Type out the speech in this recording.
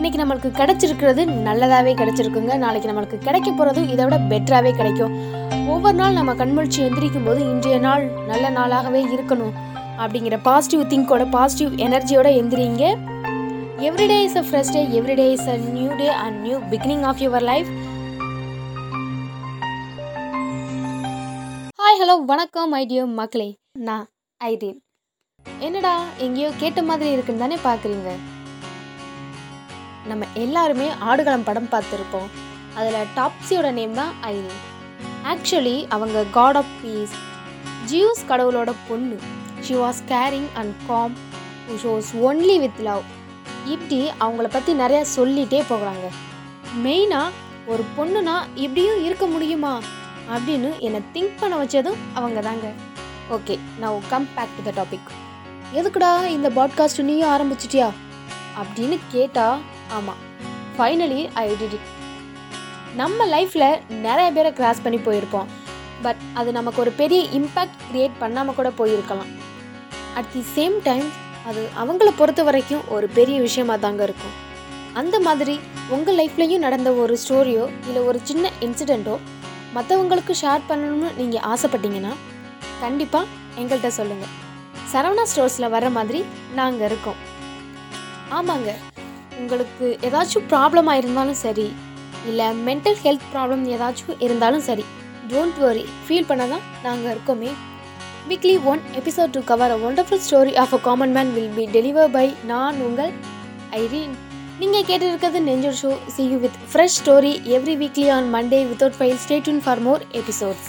இன்னைக்கு நம்மளுக்கு கிடைச்சிருக்கிறது நல்லதாகவே கிடைச்சிருக்குங்க. நாளைக்கு நம்மளுக்கு கிடைக்க போகிறது இதை விட பெட்டராகவே கிடைக்கும். ஒவ்வொரு நாள் நம்ம கண்முழிச்சு எந்திரிக்கும் போது இன்றைய நாள் நல்ல நாளாகவே இருக்கணும். அப்படிங்கிற பாசிட்டிவ் திங்கோட பாசிட்டிவ் எனர்ஜியோட எந்திரிங்க. Everyday is a fresh day everyday is a new day and new beginning of your life hi hello வணக்கம் ஐடியோ மக்களே. நான் ஐரீன் என்னடா எங்கேயோ கேட்ட மாதிரி இருக்குன்னு தானே பார்க்குறீங்க நம்ம எல்லாருமே ஆடுகளம் படம் பார்த்துருப்போம். அதில் டாப்ஸியோட நேம் தான் ஐரீன். ஆக்சுவலி அவங்க காட் ஆஃப் பீஸ் ஜியூஸ் கடவுளோட பொண்ணு. She was caring and calm who shows only with love இப்படி அவங்கள பற்றி நிறையா சொல்லிகிட்டே போகிறாங்க. மெயினாக ஒரு பொண்ணுனா இப்படியும் இருக்க முடியுமா? அப்படின்னு என்னை திங்க் பண்ண வச்சதும் அவங்க தாங்க ஓகே நான் come back to the topic எதுக்குடா இந்த பாட்காஸ்ட் நீயும் ஆரம்பிச்சிட்டியா? அப்படின்னு கேட்டால் ஆமாம் ஃபைனலி ஐ டிட் இட் நம்ம லைஃப்பில் நிறைய பேரை கிராஸ் பண்ணி போயிருப்போம். பட் அது நமக்கு ஒரு பெரிய இம்பேக்ட் க்ரியேட் பண்ணாமல் கூட போயிருக்கலாம். அட் தி சேம் டைம் அது அவங்கள பொறுத்த வரைக்கும் ஒரு பெரிய விஷயமா தாங்க இருக்கும். அந்த மாதிரி உங்கள் லைஃப்லேயும் நடந்த ஒரு ஸ்டோரியோ இல்லை ஒரு சின்ன இன்சிடெண்ட்டோ மற்றவங்களுக்கு ஷேர் பண்ணணும்னு நீங்கள் ஆசைப்பட்டீங்கன்னா கண்டிப்பாக எங்கள்கிட்ட சொல்லுங்கள் சரவணா ஸ்டோர்ஸில் வர மாதிரி நாங்கள் இருக்கோம். ஆமாங்க. உங்களுக்கு ஏதாச்சும் ப்ராப்ளமாக இருந்தாலும் சரி இல்லை மென்டல் ஹெல்த் ப்ராப்ளம் ஏதாச்சும் இருந்தாலும் சரி டோன்ட் வரி ஃபீல் பண்ண தான் நாங்கள் இருக்கோமே. Weekly one episode to cover a wonderful story of a common man will be deliver by நான் உங்கள் ஐரீன். நீங்கள் கேட்டிருக்கிறது நெஞ்சூர் show see you with fresh story every weekly on Monday without fail stay tuned for more episodes